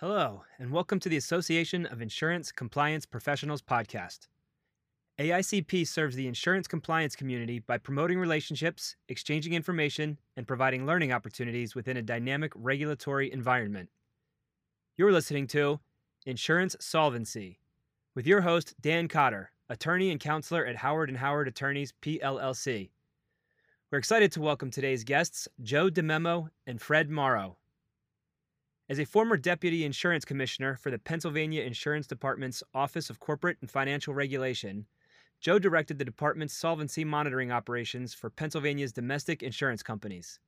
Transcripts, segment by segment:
Hello, and welcome to the Association of Insurance Compliance Professionals podcast. AICP serves the insurance compliance community by promoting relationships, exchanging information, and providing learning opportunities within a dynamic regulatory environment. You're listening to Insurance Solvency with your host Dan Cotter, attorney and counselor at Howard and Howard Attorneys PLLC. We're excited to welcome today's guests, Joe DiMemmo and Fred Morrow. As a former deputy insurance commissioner for the Pennsylvania Insurance Department's Office of Corporate and Financial Regulation, Joe directed the department's solvency monitoring operations for Pennsylvania's domestic insurance companies.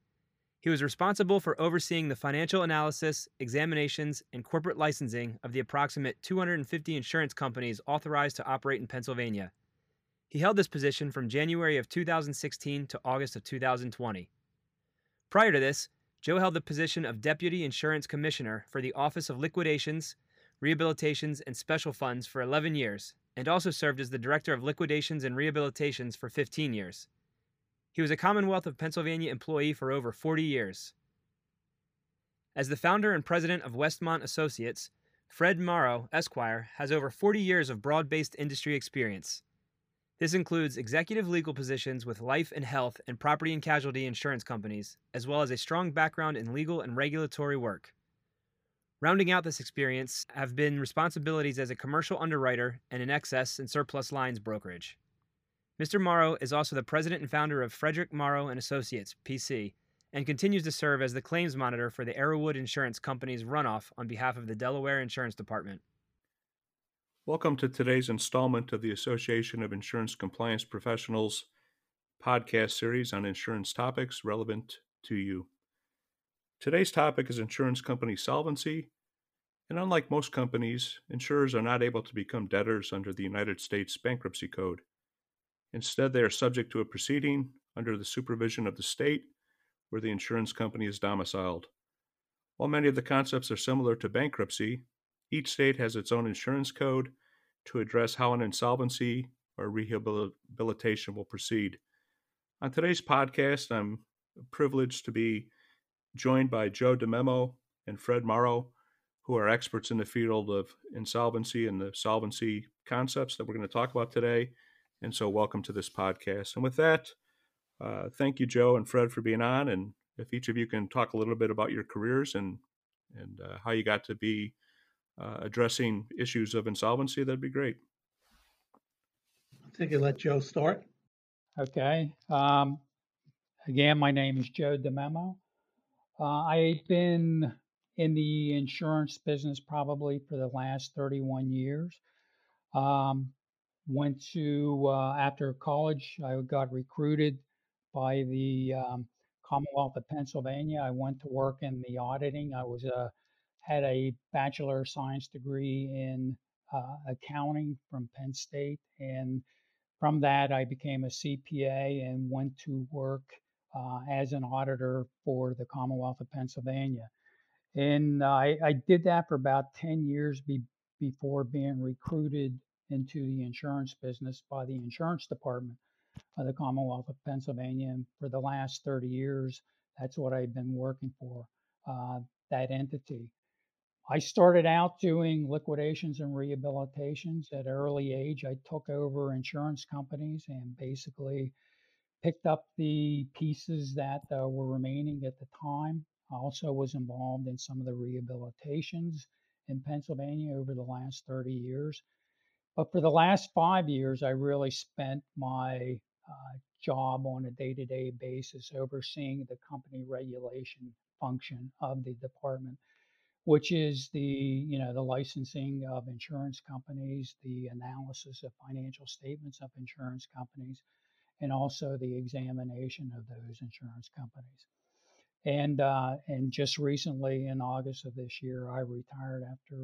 He was responsible for overseeing the financial analysis, examinations, and corporate licensing of the approximate 250 insurance companies authorized to operate in Pennsylvania. He held this position from January of 2016 to August of 2020. Prior to this, Joe held the position of Deputy Insurance Commissioner for the Office of Liquidations, Rehabilitations, and Special Funds for 11 years and also served as the Director of Liquidations and Rehabilitations for 15 years. He was a Commonwealth of Pennsylvania employee for over 40 years. As the founder and president of Westmont Associates, Fred Morrow, Esquire, has over 40 years of broad based industry experience. This includes executive legal positions with life and health and property and casualty insurance companies, as well as a strong background in legal and regulatory work. Rounding out this experience have been responsibilities as a commercial underwriter and an excess and surplus lines brokerage. Mr. Morrow is also the president and founder of Frederick Morrow and Associates, PC, and continues to serve as the claims monitor for the Arrowood Insurance Company's runoff on behalf of the Delaware Insurance Department. Welcome to today's installment of the Association of Insurance Compliance Professionals podcast series on insurance topics relevant to you. Today's topic is insurance company solvency. And unlike most companies, insurers are not able to become debtors under the United States Bankruptcy Code. Instead, they are subject to a proceeding under the supervision of the state where the insurance company is domiciled. While many of the concepts are similar to bankruptcy, each state has its own insurance code to address how an insolvency or rehabilitation will proceed. On today's podcast, I'm privileged to be joined by Joe DiMemmo and Fred Morrow, who are experts in the field of insolvency and the solvency concepts that we're going to talk about today. And so, welcome to this podcast. And with that, uh, thank you, Joe and Fred, for being on. And if each of you can talk a little bit about your careers and and uh, how you got to be uh, addressing issues of insolvency, that'd be great. I think you let Joe start. Okay. Um, again, my name is Joe DiMemmo. Uh, I've been in the insurance business probably for the last 31 years. Um, went to, uh, after college, I got recruited by the um, Commonwealth of Pennsylvania. I went to work in the auditing. I was a, had a Bachelor of Science degree in uh, accounting from Penn State. And from that, I became a CPA and went to work uh, as an auditor for the Commonwealth of Pennsylvania. And I, I did that for about 10 years be, before being recruited into the insurance business by the insurance department of the Commonwealth of Pennsylvania. And for the last 30 years, that's what I've been working for, uh, that entity. I started out doing liquidations and rehabilitations at early age. I took over insurance companies and basically picked up the pieces that uh, were remaining at the time. I also was involved in some of the rehabilitations in Pennsylvania over the last 30 years. But for the last five years, I really spent my uh, job on a day to day basis overseeing the company regulation function of the department which is the you know the licensing of insurance companies the analysis of financial statements of insurance companies and also the examination of those insurance companies. And uh, and just recently, in August of this year, I retired after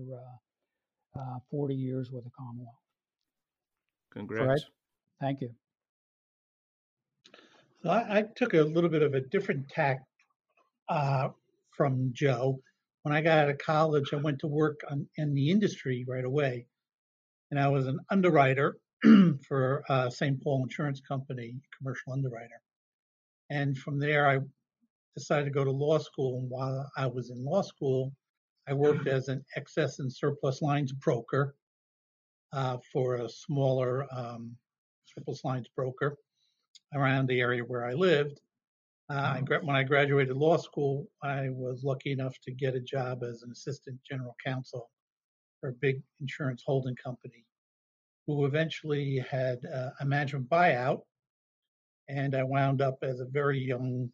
uh, uh, 40 years with the Commonwealth. Congrats! Fred, thank you. So I, I, took a little bit of a different tack uh, from Joe. When I got out of college, I went to work on, in the industry right away, and I was an underwriter for uh, St. Paul Insurance Company, commercial underwriter. And from there, I decided to go to law school. And while I was in law school, I worked as an excess and surplus lines broker uh, for a smaller um, surplus lines broker around the area where I lived. Uh, I, when I graduated law school, I was lucky enough to get a job as an assistant general counsel for a big insurance holding company, who eventually had uh, a management buyout, and I wound up as a very young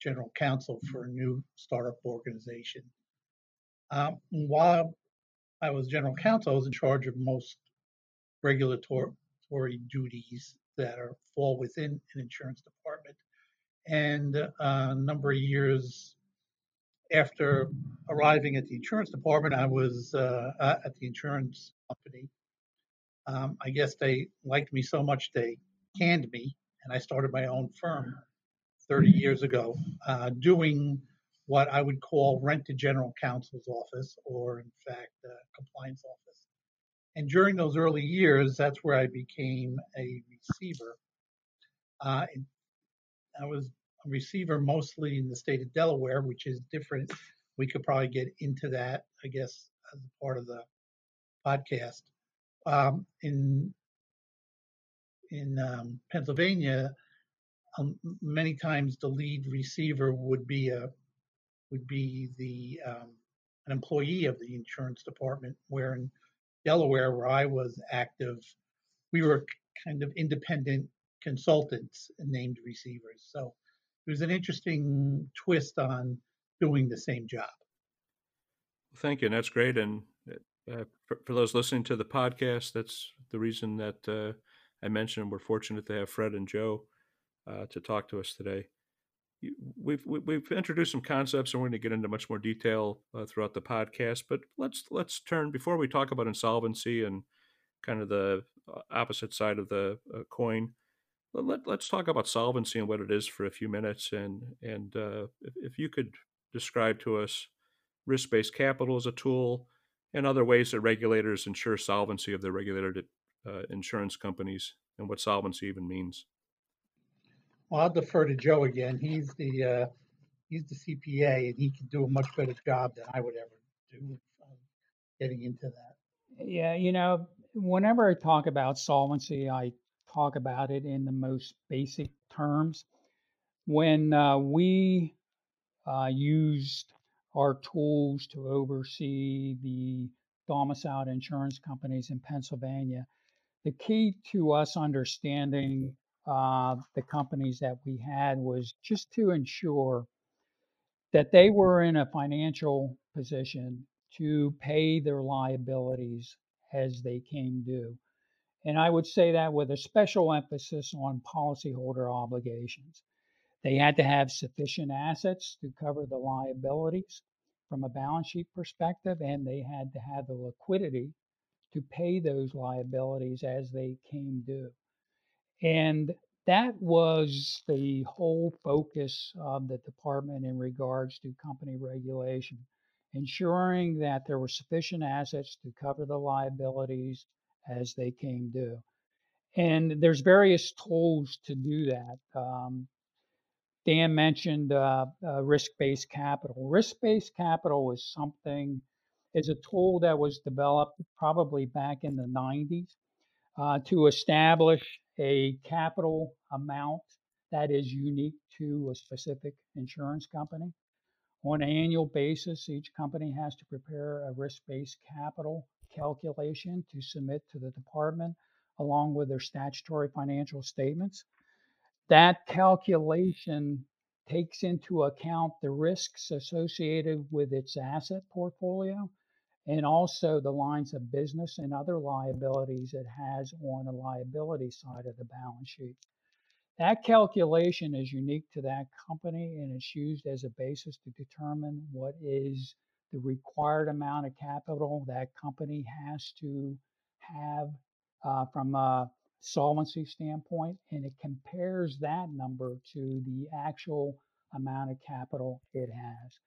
general counsel for a new startup organization. Um, while I was general counsel, I was in charge of most regulatory duties that are fall within an insurance department. And uh, a number of years after arriving at the insurance department, I was uh, at the insurance company. Um, I guess they liked me so much they canned me, and I started my own firm 30 years ago, uh, doing what I would call rent to general counsel's office, or in fact, uh, compliance office. And during those early years, that's where I became a receiver. Uh, I was a receiver mostly in the state of Delaware, which is different. We could probably get into that, I guess, as a part of the podcast. Um, in in um, Pennsylvania, um, many times the lead receiver would be a would be the um, an employee of the insurance department, where in Delaware, where I was active, we were kind of independent consultants named receivers. So it was an interesting twist on doing the same job. Thank you. And that's great. And uh, for, for, those listening to the podcast, that's the reason that uh, I mentioned we're fortunate to have Fred and Joe uh, to talk to us today we've we've introduced some concepts and we're going to get into much more detail uh, throughout the podcast but let's let's turn before we talk about insolvency and kind of the uh, opposite side of the uh, coin let, let's talk about solvency and what it is for a few minutes and and uh, if, if you could describe to us risk-based capital as a tool and other ways that regulators ensure solvency of their regulated uh, insurance companies and what solvency even means well, I'll defer to Joe again. He's the uh, he's the CPA, and he can do a much better job than I would ever do um, getting into that. Yeah, you know, whenever I talk about solvency, I talk about it in the most basic terms. When uh, we uh, used our tools to oversee the domiciled insurance companies in Pennsylvania, the key to us understanding uh, the companies that we had was just to ensure that they were in a financial position to pay their liabilities as they came due. And I would say that with a special emphasis on policyholder obligations. They had to have sufficient assets to cover the liabilities from a balance sheet perspective, and they had to have the liquidity to pay those liabilities as they came due. And that was the whole focus of the department in regards to company regulation, ensuring that there were sufficient assets to cover the liabilities as they came due. And there's various tools to do that. Um, Dan mentioned uh, uh, risk-based capital. Risk-based capital is something is a tool that was developed probably back in the 90s uh, to establish a capital amount that is unique to a specific insurance company. On an annual basis, each company has to prepare a risk based capital calculation to submit to the department along with their statutory financial statements. That calculation takes into account the risks associated with its asset portfolio and also the lines of business and other liabilities it has on the liability side of the balance sheet. That calculation is unique to that company and it's used as a basis to determine what is the required amount of capital that company has to have uh, from a solvency standpoint, and it compares that number to the actual amount of capital it has.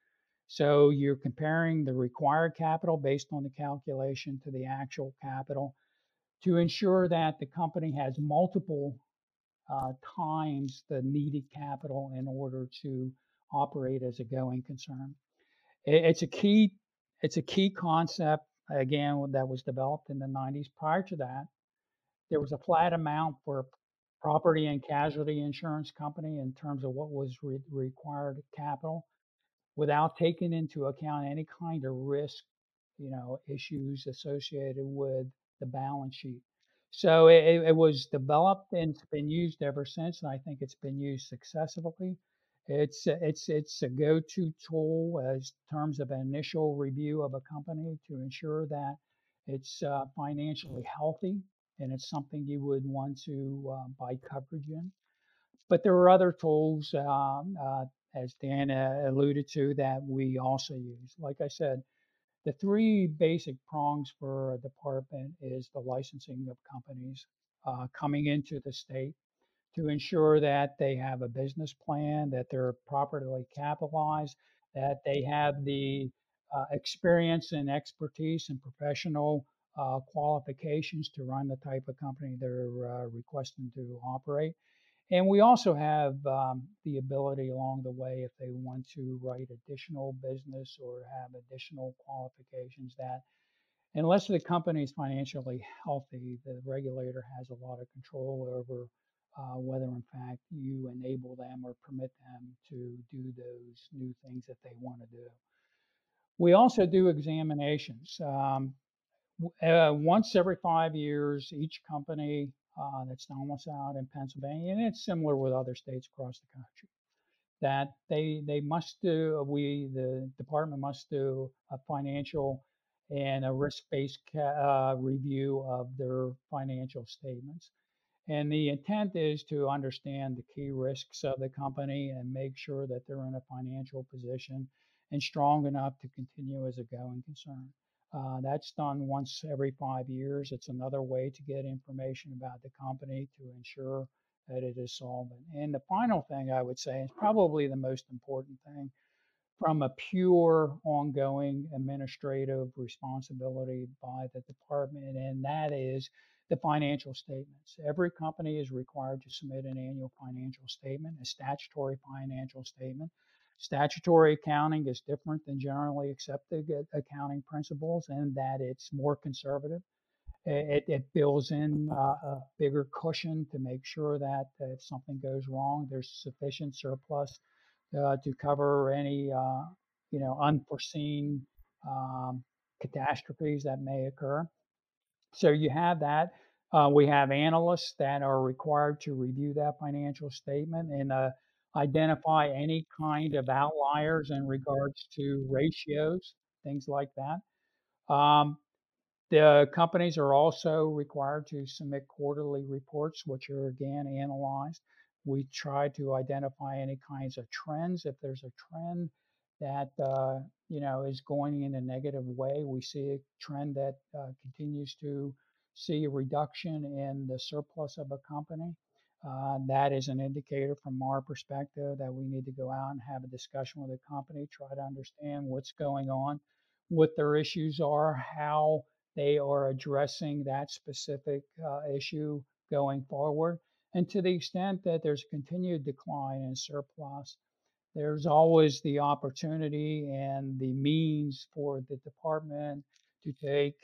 So you're comparing the required capital based on the calculation to the actual capital to ensure that the company has multiple uh, times the needed capital in order to operate as a going concern. It's a key it's a key concept again that was developed in the 90s. Prior to that, there was a flat amount for property and casualty insurance company in terms of what was re- required capital without taking into account any kind of risk, you know, issues associated with the balance sheet. So it, it was developed and it's been used ever since, and I think it's been used successfully. It's it's it's a go-to tool as terms of an initial review of a company to ensure that it's uh, financially healthy and it's something you would want to uh, buy coverage in. But there are other tools, um, uh, as Dan uh, alluded to, that we also use. Like I said, the three basic prongs for a department is the licensing of companies uh, coming into the state to ensure that they have a business plan, that they're properly capitalized, that they have the uh, experience and expertise and professional uh, qualifications to run the type of company they're uh, requesting to operate. And we also have um, the ability along the way, if they want to write additional business or have additional qualifications, that unless the company is financially healthy, the regulator has a lot of control over uh, whether in fact you enable them or permit them to do those new things that they want to do. We also do examinations. Um, uh, once every five years, each company uh, that's domiciled in Pennsylvania, and it's similar with other states across the country, that they they must do. We the department must do a financial and a risk-based uh, review of their financial statements. And the intent is to understand the key risks of the company and make sure that they're in a financial position and strong enough to continue as a going concern. Uh, that's done once every five years. It's another way to get information about the company to ensure that it is solvent. And the final thing I would say is probably the most important thing from a pure ongoing administrative responsibility by the department, and that is the financial statements. Every company is required to submit an annual financial statement, a statutory financial statement. Statutory accounting is different than generally accepted accounting principles in that it's more conservative. It, it builds in uh, a bigger cushion to make sure that if something goes wrong, there's sufficient surplus uh, to cover any uh, you know unforeseen um, catastrophes that may occur. So you have that. Uh, we have analysts that are required to review that financial statement and uh, identify any kind of outliers in regards to ratios, things like that. Um, the companies are also required to submit quarterly reports, which are again analyzed. We try to identify any kinds of trends. If there's a trend that uh, you know is going in a negative way. We see a trend that uh, continues to see a reduction in the surplus of a company. Uh, that is an indicator from our perspective that we need to go out and have a discussion with the company, try to understand what's going on, what their issues are, how they are addressing that specific uh, issue going forward. And to the extent that there's a continued decline in surplus, there's always the opportunity and the means for the department to take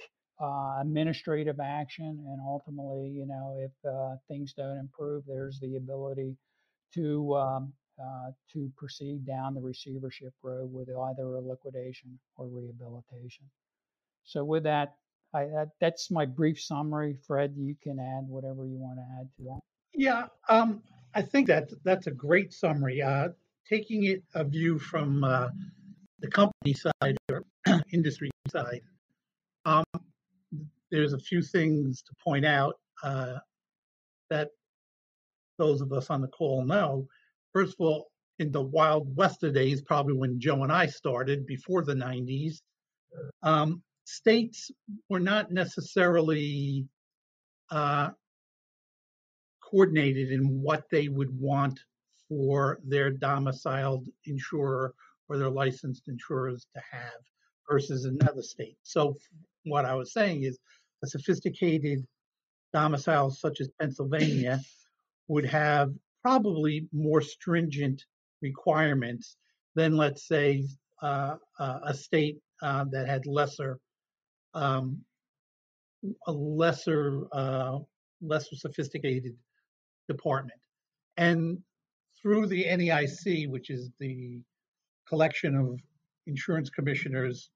uh, administrative action and ultimately you know if uh, things don't improve there's the ability to um, uh, to proceed down the receivership road with either a liquidation or rehabilitation. So with that I, that, that's my brief summary. Fred you can add whatever you want to add to that. Yeah um, i think that that's a great summary. Uh, taking it a view from uh, the company side or industry side, um, there's a few things to point out uh, that those of us on the call know. First of all, in the Wild West days, probably when Joe and I started before the 90s, um, states were not necessarily uh, coordinated in what they would want for their domiciled insurer or their licensed insurers to have versus another state. So, what I was saying is a sophisticated domicile such as Pennsylvania would have probably more stringent requirements than, let's say, uh, uh, a state uh, that had lesser, um, a lesser, uh, lesser sophisticated department. And through the NAIC, which is the collection of insurance commissioners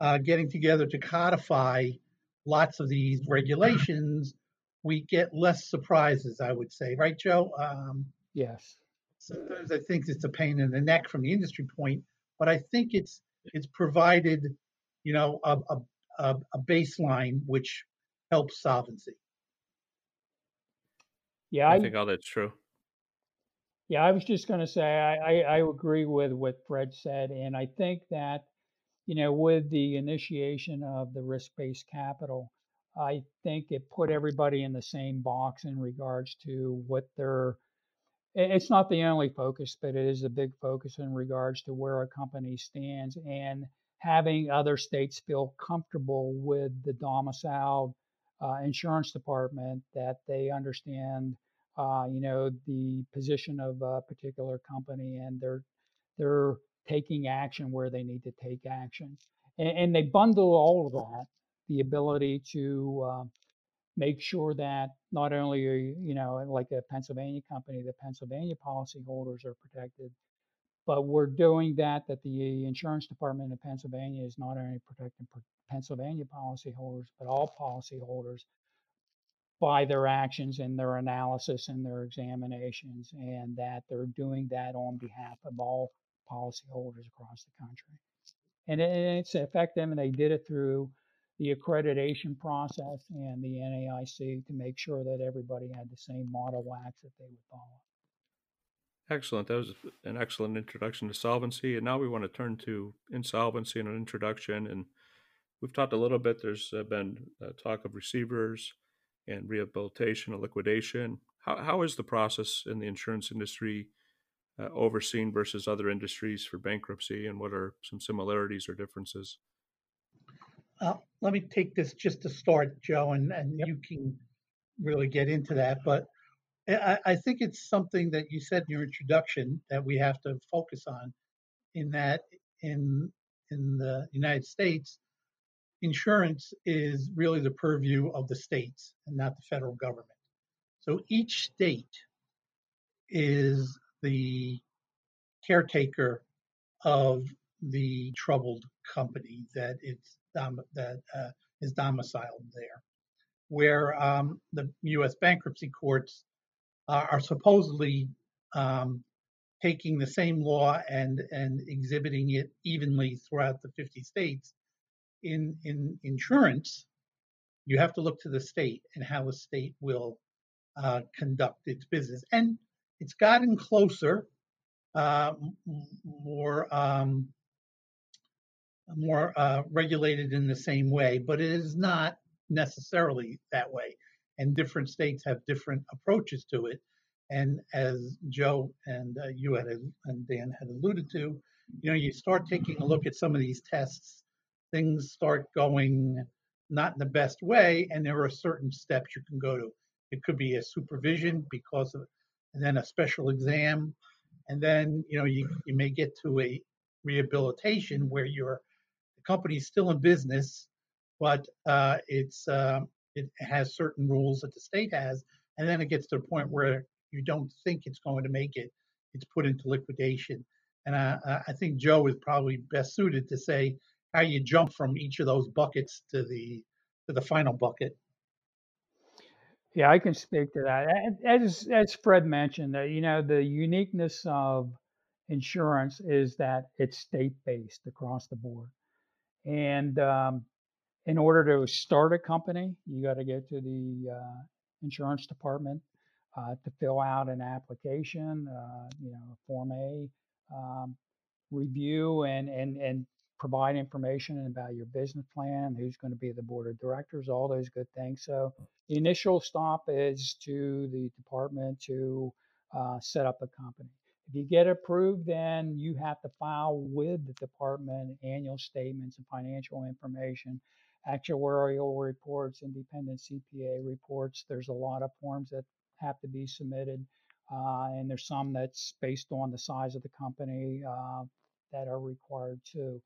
uh, getting together to codify lots of these regulations, we get less surprises, I would say. Right, Joe? Um, Yes. sometimes I think it's a pain in the neck from the industry point, but I think it's it's provided, you know, a, a, a a baseline which helps solvency. Yeah, I I, think all that's true. Yeah, I was just going to say I, I, I agree with what Fred said, and I think that you know with the initiation of the risk-based capital, I think it put everybody in the same box in regards to what their it's not the only focus, but it is a big focus in regards to where a company stands and having other states feel comfortable with the domiciled uh, insurance department that they understand, uh, you know, the position of a particular company and they're they're taking action where they need to take action, and, and they bundle all of that, the ability to uh, make sure that not only are you, you know, like a Pennsylvania company, the Pennsylvania policyholders are protected, but we're doing that, that the insurance department in Pennsylvania is not only protecting Pennsylvania policyholders, but all policyholders by their actions and their analysis and their examinations, and that they're doing that on behalf of all policyholders across the country. And it- and it's effective, and they did it through the accreditation process and the NAIC to make sure that everybody had the same model wax that they would follow. Excellent. That was an excellent introduction to solvency. And now we want to turn to insolvency and an introduction. And we've talked a little bit. There's been uh, talk of receivers and rehabilitation and liquidation. How, how is the process in the insurance industry uh, overseen versus other industries for bankruptcy? And what are some similarities or differences? Uh, let me take this just to start, Joe, and, and Yep. you can really get into that. But I, I I think it's something that you said in your introduction that we have to focus on. In that, in in the United States, insurance is really the purview of the states and not the federal government. So each state is the caretaker of the troubled company that it's dom- that uh, is domiciled there, where um, the U.S. bankruptcy courts are, are supposedly um, taking the same law and and exhibiting it evenly throughout the 50 states. In in insurance, you have to look to the state and how a state will uh, conduct its business, and it's gotten closer, uh, more. Um, more uh, regulated in the same way, but it is not necessarily that way. And different states have different approaches to it. And as Joe and uh, you had and Dan had alluded to, you know, you start taking a look at some of these tests, things start going not in the best way, and there are certain steps you can go to. It could be a supervision because of, and then a special exam, and then you know you you may get to a rehabilitation where you're the company's still in business, but uh, it's um, it has certain rules that the state has, and then it gets to the point where you don't think it's going to make it. It's put into liquidation, and I- I think Joe is probably best suited to say how you jump from each of those buckets to the to the final bucket. Yeah, I can speak to that. As as Fred mentioned, uh, you know, the uniqueness of insurance is that it's state based across the board. And um, in order to start a company, you got to go to the uh, insurance department uh, to fill out an application, uh, you know, Form A, um, review and, and, and provide information about your business plan, who's going to be the board of directors, all those good things. So the initial stop is to the department to uh, set up a company. If you get approved, then you have to file with the department annual statements and financial information, actuarial reports, independent CPA reports. There's a lot of forms that have to be submitted, uh, and there's some that's based on the size of the company uh, that are required too.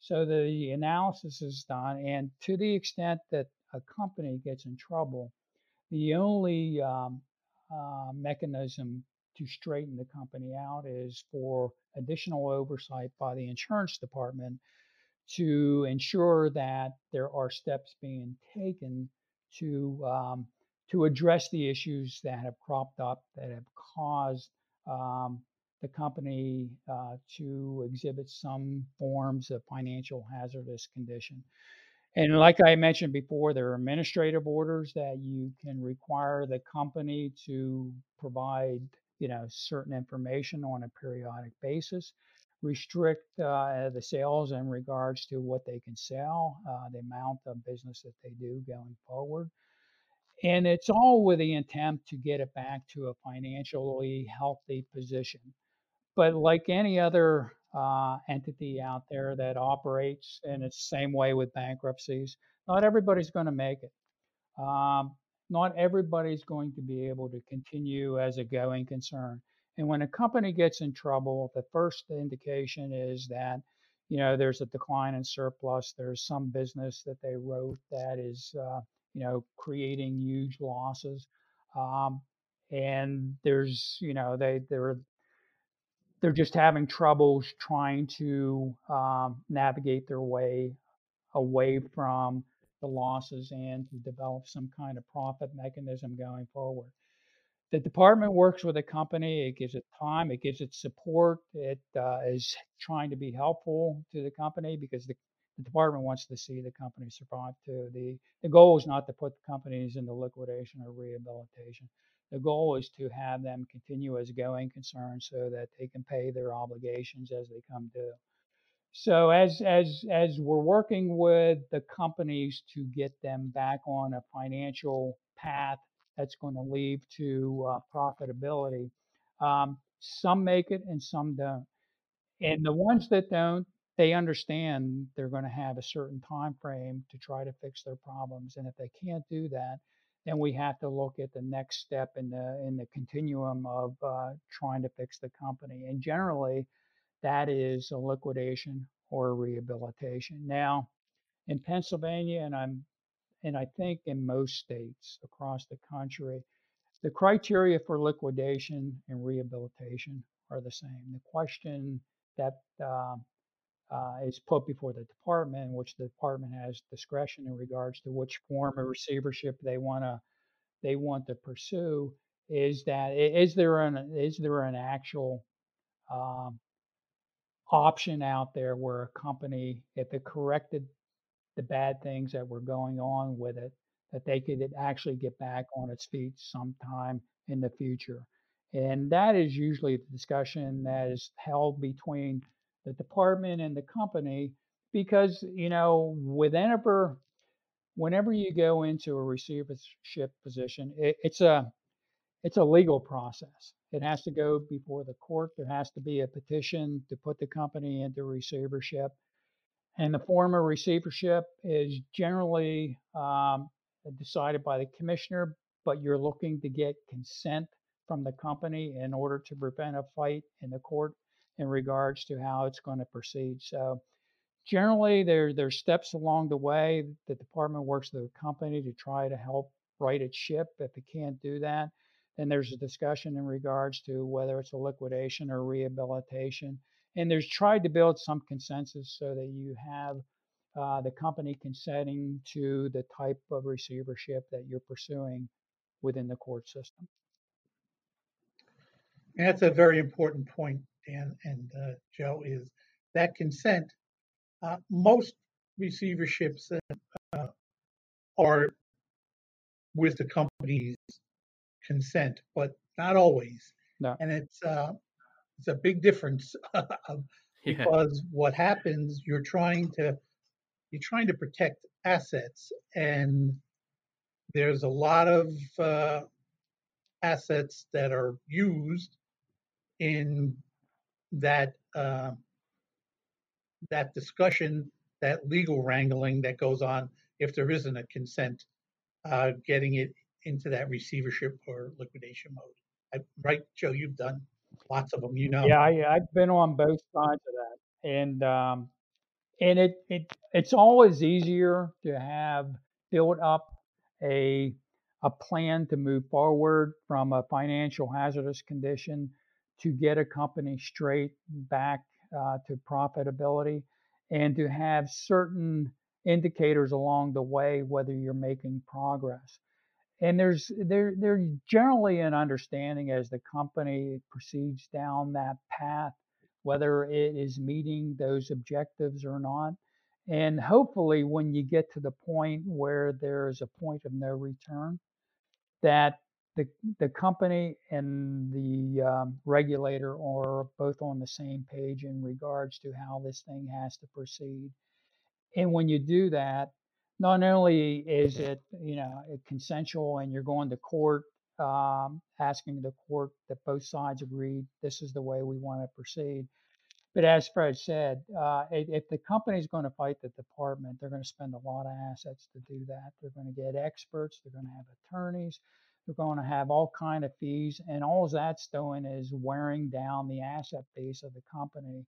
So the analysis is done, and to the extent that a company gets in trouble, the only um, uh, mechanism to straighten the company out is for additional oversight by the insurance department to ensure that there are steps being taken to um, to address the issues that have cropped up that have caused um, the company uh, to exhibit some forms of financial hazardous condition. And like I mentioned before, there are administrative orders that you can require the company to provide, you know, certain information on a periodic basis, restrict uh, the sales in regards to what they can sell, uh, the amount of business that they do going forward. And it's all with the intent to get it back to a financially healthy position. But like any other uh, entity out there that operates in the same way with bankruptcies, not everybody's going to make it. Um, not everybody's going to be able to continue as a going concern. And when a company gets in trouble, the first indication is that, you know, there's a decline in surplus. There's some business that they wrote that is uh, you know, creating huge losses. Um, and there's, you know, they they're they're just having troubles trying to um, navigate their way away from the losses and to develop some kind of profit mechanism going forward. The department works with the company. It gives it time. It gives it support. It uh, is trying to be helpful to the company because the the department wants to see the company survive too. The the goal is not to put the companies into liquidation or rehabilitation. The goal is to have them continue as going concerns so that they can pay their obligations as they come due. So as as as we're working with the companies to get them back on a financial path that's going to lead to uh, profitability, um, some make it and some don't. And the ones that don't, they understand they're going to have a certain time frame to try to fix their problems and if they can't do that then we have to look at the next step in the in the continuum of uh, trying to fix the company and generally that is a liquidation or a rehabilitation. Now in pennsylvania and i'm and i think in most states across the country the criteria for liquidation and rehabilitation are the same. The question that uh, uh, is put before the department, which the department has discretion in regards to which form of receivership they want to they want to pursue. Is that is there an is there an actual um, option out there where a company, if it corrected the bad things that were going on with it, that they could actually get back on its feet sometime in the future. And that is usually the discussion that is held between the department and the company because you know whenever whenever you go into a receivership position it, it's a it's a legal process. It has to go before the court. There has to be a petition to put the company into receivership. And the form of receivership is generally um, decided by the commissioner but you're looking to get consent from the company in order to prevent a fight in the court in regards to how it's going to proceed. So generally there there's steps along the way. The department works with the company to try to help right its ship. If it can't do that, then there's a discussion in regards to whether it's a liquidation or rehabilitation. And there's tried to build some consensus so that you have uh, the company consenting to the type of receivership that you're pursuing within the court system. And that's a very important point Dan and uh, Joe, is that consent. Uh, most receiverships uh, are with the company's consent, but not always. No. And it's uh, it's a big difference because yeah. what happens, you're trying to you're trying to protect assets, and there's a lot of uh, assets that are used in that uh, that discussion, that legal wrangling that goes on if there isn't a consent, uh, getting it into that receivership or liquidation mode. I, right, Joe? You've done lots of them, you know. Yeah, I, have been on both sides of that, and um, and it, it it's always easier to have built up a a plan to move forward from a financial hazardous condition to get a company straight back uh, to profitability and to have certain indicators along the way whether you're making progress. And there's there there's generally an understanding as the company proceeds down that path whether it is meeting those objectives or not. And hopefully when you get to the point where there is a point of no return that the the company and the um, regulator are both on the same page in regards to how this thing has to proceed. And when you do that not only is it you know consensual and you're going to court um, asking the court that both sides agreed this is the way we want to proceed. But as fred said uh, if the company is going to fight the department they're going to spend a lot of assets to do that. They're going to get experts they're going to have attorneys they're going to have all kind of fees and all that's doing is wearing down the asset base of the company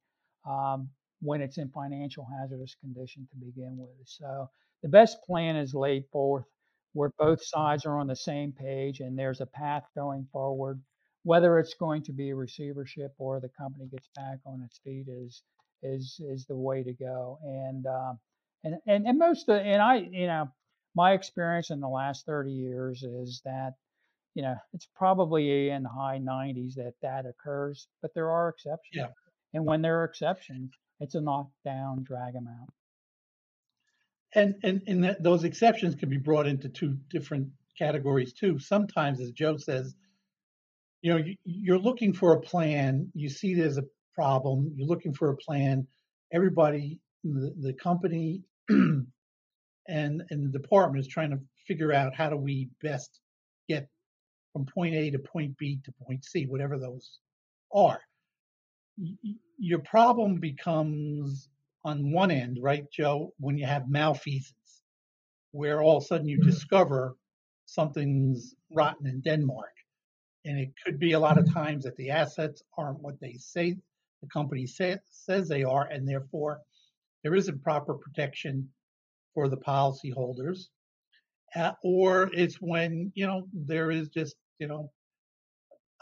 um, when it's in financial hazardous condition to begin with so the best plan is laid forth where both sides are on the same page and there's a path going forward. Whether it's going to be a receivership or the company gets back on its feet is is is the way to go. And uh, and and and most of, and I you know my experience in the last 30 years is that you know it's probably in the high 90s that that occurs, but there are exceptions. Yeah. And when there are exceptions, it's a knockdown, drag them out and and and that, those exceptions can be brought into two different categories too. Sometimes, as Joe says, you know, you, are looking for a plan. You see there's a problem. You're looking for a plan. Everybody, the, the company, and and the department is trying to figure out how do we best from point A to point B to point C, whatever those are. Your problem becomes on one end, right, Joe, when you have malfeasance, where all of a sudden you mm-hmm. discover something's rotten in Denmark. And it could be a lot of times that the assets aren't what they say the company say, says they are, and therefore there isn't proper protection for the policyholders. Uh, or it's when, you know, there is just, you know,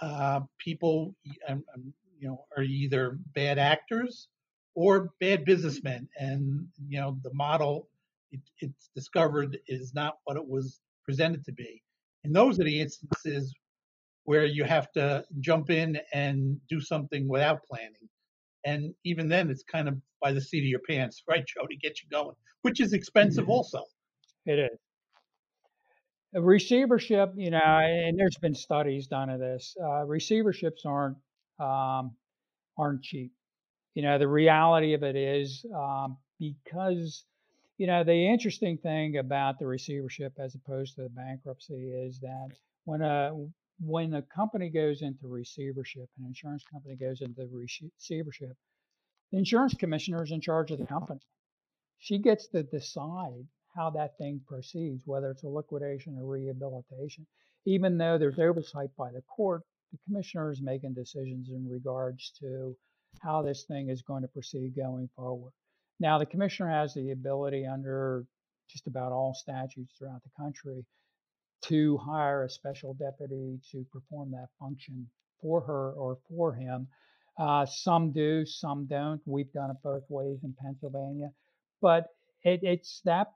uh, people, um, um, you know, are either bad actors or bad businessmen. And you know, the model it, it's discovered is not what it was presented to be. And those are the instances where you have to jump in and do something without planning. And even then, it's kind of by the seat of your pants, right, Joe, to get you going, which is expensive mm-hmm. also. It is. Receivership, you know, and there's been studies done of this. Uh, receiverships aren't um, aren't cheap you know, the reality of it is um, because, you know, the interesting thing about the receivership as opposed to the bankruptcy is that when a when a company goes into receivership, an insurance company goes into receivership, the insurance commissioner is in charge of the company. She gets to decide how that thing proceeds, whether it's a liquidation or rehabilitation. Even though there's oversight by the court, the commissioner is making decisions in regards to how this thing is going to proceed going forward. Now, the commissioner has the ability under just about all statutes throughout the country to hire a special deputy to perform that function for her or for him. Uh, some do, some don't. We've done it both ways in Pennsylvania, but it, it's that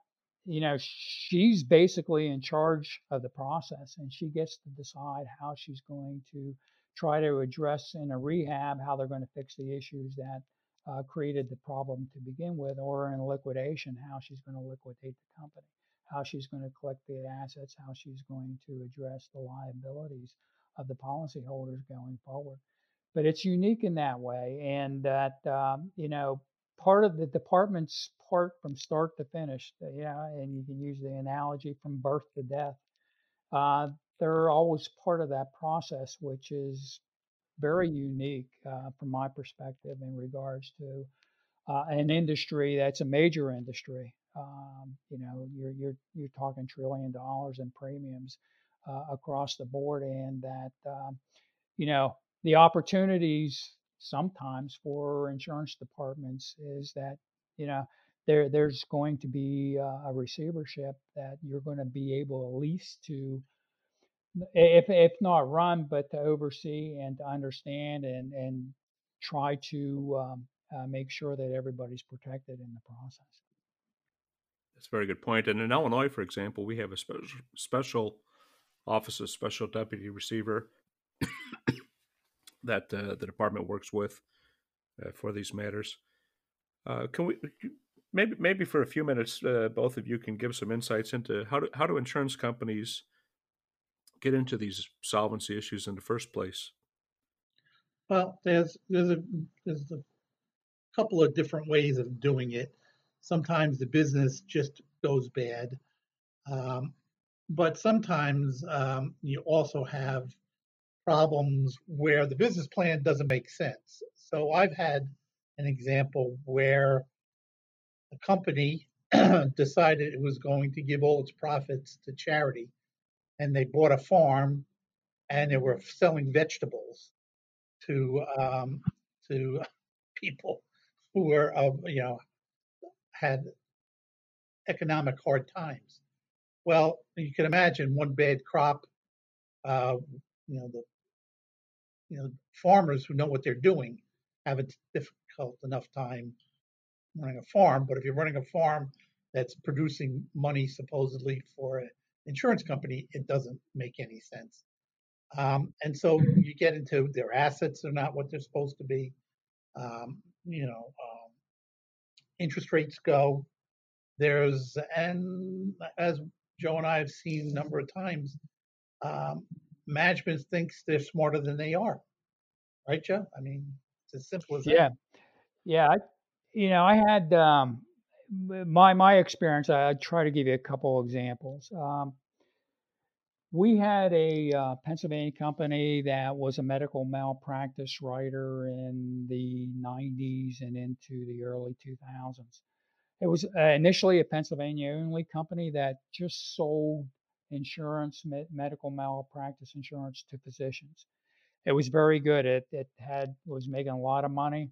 you know she's basically in charge of the process, and she gets to decide how she's going to try to address in a rehab how they're going to fix the issues that uh, created the problem to begin with, or in liquidation, how she's going to liquidate the company, how she's going to collect the assets, how she's going to address the liabilities of the policyholders going forward. But it's unique in that way, and that um, you know part of the department's part from start to finish. Yeah, and you can use the analogy from birth to death. Uh, they're always part of that process, which is very unique uh, from my perspective in regards to uh, an industry that's a major industry. Um, you know, you're you're you're talking trillion dollars in premiums uh, across the board, and that um, you know the opportunities sometimes for insurance departments is that you know there there's going to be uh, a receivership that you're going to be able at least to if if not run but to oversee and to understand and and try to um, uh, make sure that everybody's protected in the process. That's a very good point. And in Illinois, for example, we have a special special office, of special deputy receiver that uh, the department works with uh, for these matters. Uh, can we maybe maybe for a few minutes, uh, both of you can give some insights into how do how do insurance companies get into these solvency issues in the first place? Well, there's there's a there's a couple of different ways of doing it. Sometimes the business just goes bad, um, but sometimes um, you also have problems where the business plan doesn't make sense. So I've had an example where a company decided it was going to give all its profits to charity, and they bought a farm and they were selling vegetables to um, to people who were uh, you know had economic hard times. Well, you can imagine one bad crop. Uh, you know the you know farmers who know what they're doing have a difficult enough time running a farm. But if you're running a farm that's producing money supposedly for an insurance company, it doesn't make any sense. Um, and so you get into their assets are not what they're supposed to be. Um, you know, um, interest rates go. There's and as Joe and I have seen a number of times, um, management thinks they're smarter than they are. Right, Joe? I mean, it's as simple as Yeah, that. yeah. I, you know, I had um, my my experience. I, I try to give you a couple examples. Um, we had a uh, Pennsylvania company that was a medical malpractice writer in the 90s and into the early 2000s. It was uh, initially a Pennsylvania only company that just sold insurance, med- medical malpractice insurance to physicians. It was very good. It, it had was making a lot of money.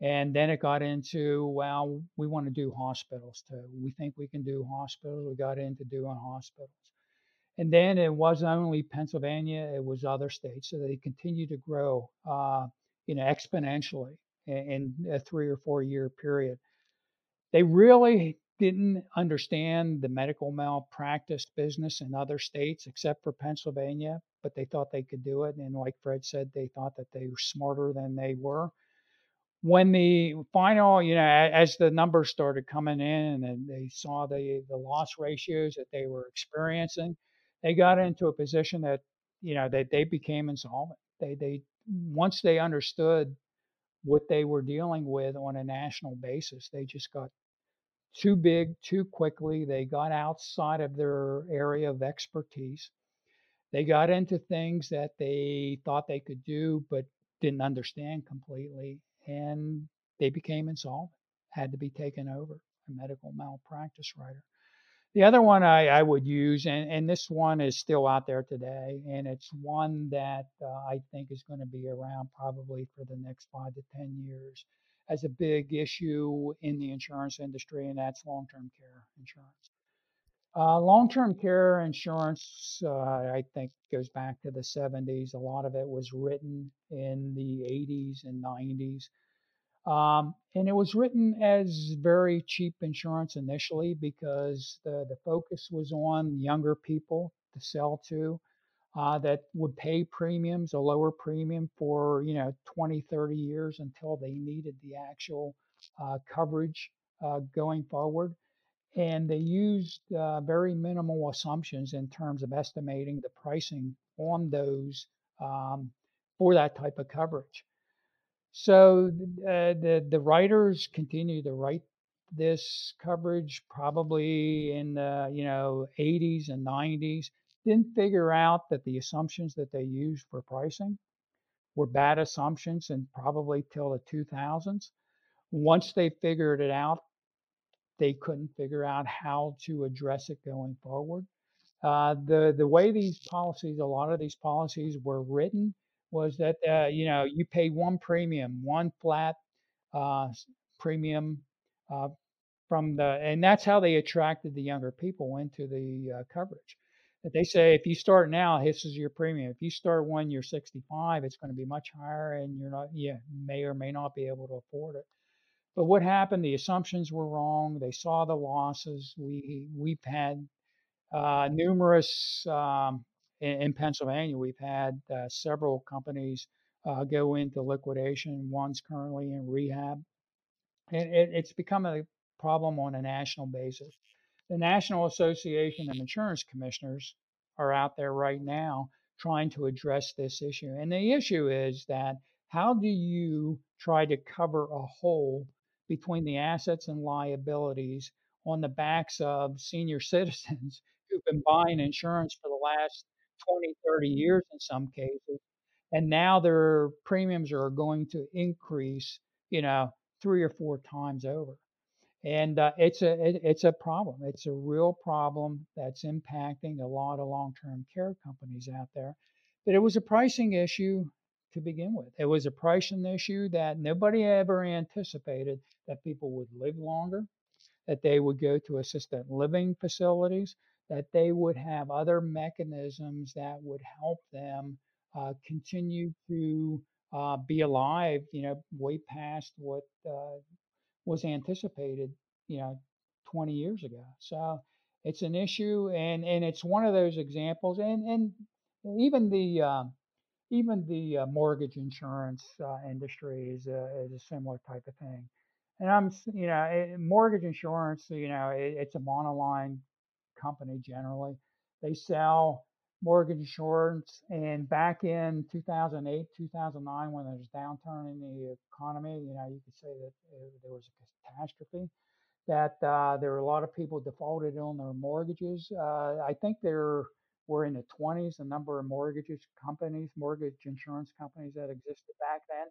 And then it got into, well, we want to do hospitals too. We think we can do hospitals. We got into doing hospitals. And then it wasn't only Pennsylvania, it was other states. So they continued to grow, uh, you know, exponentially in, in a three or four year period. They really didn't understand the medical malpractice business in other states except for Pennsylvania, but they thought they could do it. And like Fred said, they thought that they were smarter than they were when the final, you know, as the numbers started coming in and they saw the the loss ratios that they were experiencing, they got into a position that, you know, that they became insolvent. They they once they understood what they were dealing with on a national basis, they just got too big too quickly. They got outside of their area of expertise. They got into things that they thought they could do, but didn't understand completely and they became insolvent, had to be taken over, a medical malpractice writer. The other one I, I would use, and, and, this one is still out there today, and it's one that uh, I think is going to be around probably for the next five to 10 years as a big issue in the insurance industry, and that's long term care insurance. Uh, long term care insurance, uh, I think, goes back to the 70s. A lot of it was written in the 80s and 90s. Um, and it was written as very cheap insurance initially because the, the focus was on younger people to sell to uh, that would pay premiums, a lower premium for, you know, 20, 30 years until they needed the actual uh, coverage uh, going forward. And they used uh, very minimal assumptions in terms of estimating the pricing on those um, for that type of coverage. So uh, the the writers continue to write this coverage probably in the you know 80s and 90s. Didn't figure out that the assumptions that they used for pricing were bad assumptions and probably till the 2000s. Once they figured it out, they couldn't figure out how to address it going forward. Uh, the the way these policies, a lot of these policies were written, was that uh, you know you pay one premium, one flat uh, premium uh, from the, and that's how they attracted the younger people into the uh, coverage. That they say if you start now, this is your premium. If you start when you're 65, it's going to be much higher, and you're not, yeah, may or may not be able to afford it. But what happened? The assumptions were wrong. They saw the losses. We we've had uh, numerous um, in, in, Pennsylvania. We've had uh, several companies uh, go into liquidation. One's currently in rehab, and it, it's become a problem on a national basis. The National Association of Insurance Commissioners are out there right now trying to address this issue. And the issue is that how do you try to cover a hole between the assets and liabilities on the backs of senior citizens who've been buying insurance for the last 20, 30 years in some cases. And now their premiums are going to increase, you know, three or four times over. And uh, it's a it, it's a problem. It's a real problem that's impacting a lot of long-term care companies out there. But it was a pricing issue to begin with. It was a pricing issue that nobody ever anticipated that people would live longer, that they would go to assisted living facilities, that they would have other mechanisms that would help them uh, continue to uh, be alive, you know, way past what uh, was anticipated, you know, 20 years ago. So it's an issue, and and it's one of those examples, and and even the um, even the uh, mortgage insurance uh, industry is a, is a similar type of thing. And I'm, you know, it, mortgage insurance, you know, it, it's a monoline company generally. They sell mortgage insurance. And back in 2008, 2009, when there was downturn in the economy, you know, you could say that uh, there was a catastrophe. That uh, there were a lot of people defaulted on their mortgages. Uh, I think there were in the 20s the number of mortgages companies, mortgage insurance companies that existed back then.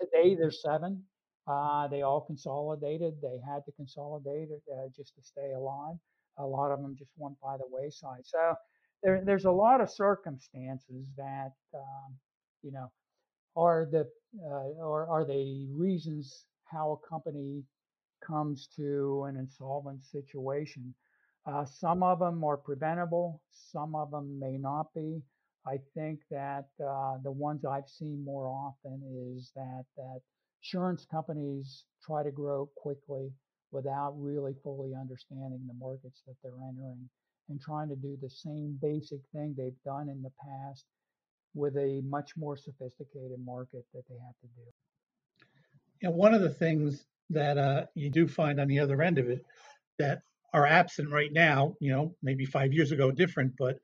Today there's seven. Uh, they all consolidated. They had to consolidate uh, just to stay alive a lot of them just went by the wayside. So there, there's a lot of circumstances that um, you know are the uh, or are the reasons how a company comes to an insolvent situation. Uh, some of them are preventable, some of them may not be. I think that uh, the ones I've seen more often is that that insurance companies try to grow quickly without really fully understanding the markets that they're entering and trying to do the same basic thing they've done in the past with a much more sophisticated market that they have to do. And one of the things that uh, you do find on the other end of it that are absent right now, you know, maybe five years ago different, but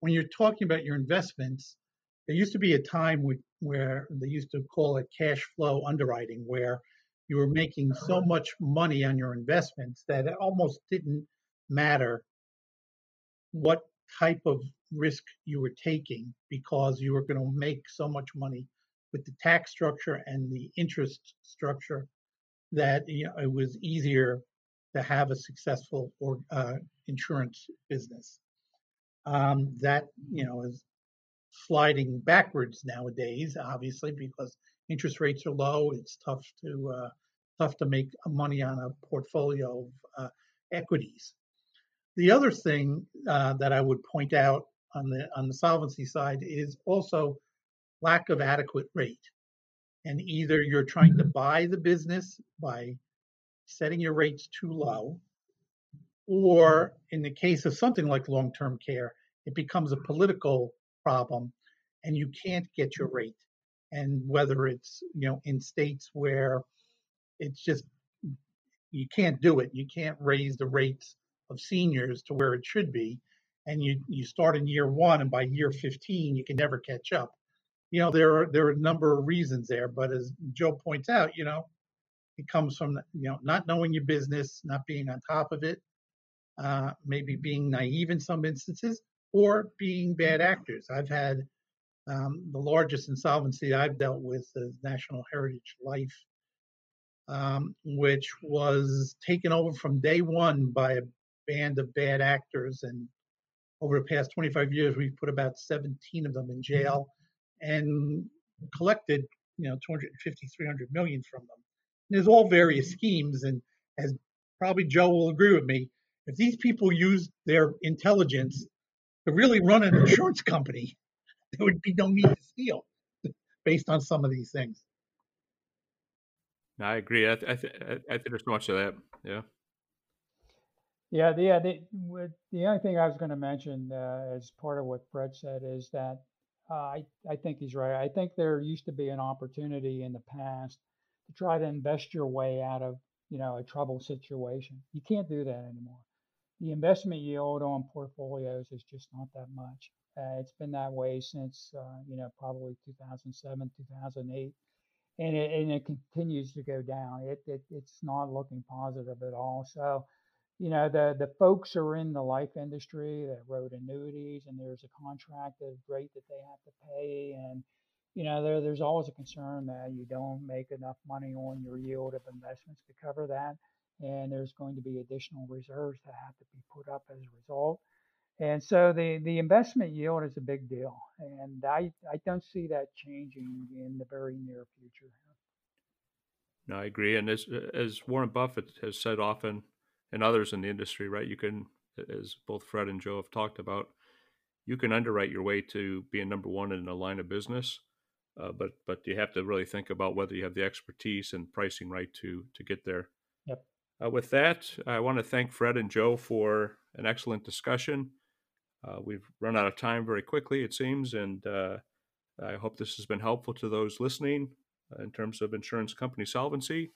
when you're talking about your investments, there used to be a time where they used to call it cash flow underwriting, where you were making so much money on your investments that it almost didn't matter what type of risk you were taking because you were going to make so much money with the tax structure and the interest structure that you know, it was easier to have a successful or uh, insurance business. Um, that you know is sliding backwards nowadays, obviously, because interest rates are low. It's tough to uh, tough to make money on a portfolio of uh, equities. The other thing uh, that I would point out on the on the solvency side is also lack of adequate rate. And either you're trying to mm-hmm. buy the business by setting your rates too low, or mm-hmm. in the case of something like long-term care, it becomes a political problem and you can't get your mm-hmm. rate. And whether it's you know in states where it's just you can't do it. You can't raise the rates of seniors to where it should be and you you start in year one and by year 15 you can never catch up. You know there are there are a number of reasons there but as joe points out you know it comes from you know not knowing your business not being on top of it uh, maybe being naive in some instances or being bad actors. I've had um, the largest insolvency I've dealt with is National Heritage Life, um, which was taken over from day one by a band of bad actors. And over the past 25 years, we've put about 17 of them in mm-hmm. jail and collected, you know, 250, 300 million from them. And there's all various mm-hmm. schemes. And as probably Joe will agree with me. If these people use their intelligence to really run an insurance company, there would be no need to steal based on some of these things. I agree. I, th- I, th- I think there's so much of that. Yeah. Yeah, the, yeah, the, the only thing I was going to mention uh, as part of what Fred said is that uh, I, I think he's right. I think there used to be an opportunity in the past to try to invest your way out of, you know, a trouble situation. You can't do that anymore. The investment yield on portfolios is just not that much. Uh, it's been that way since, uh, you know, probably 2007, 2008 and it, and it continues to go down. It, it it's not looking positive at all. So, you know, the the folks are in the life industry that wrote annuities, and there's a contract, contracted rate that they have to pay, and you know, there there's always a concern that you don't make enough money on your yield of investments to cover that, and there's going to be additional reserves that have to be put up as a result. And so the, the investment yield is a big deal. And I, I don't see that changing in the very near future. No, I agree. And as, as Warren Buffett has said often, and others in the industry, right, you can, as both Fred and Joe have talked about, you can underwrite your way to being number one in a line of business. Uh, but but you have to really think about whether you have the expertise and pricing right to to get there. Yep. Uh, with that, I want to thank Fred and Joe for an excellent discussion. Uh, we've run out of time very quickly, it seems, and uh, I hope this has been helpful to those listening uh, in terms of insurance company solvency.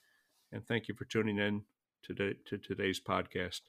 And thank you for tuning in to, to today's podcast.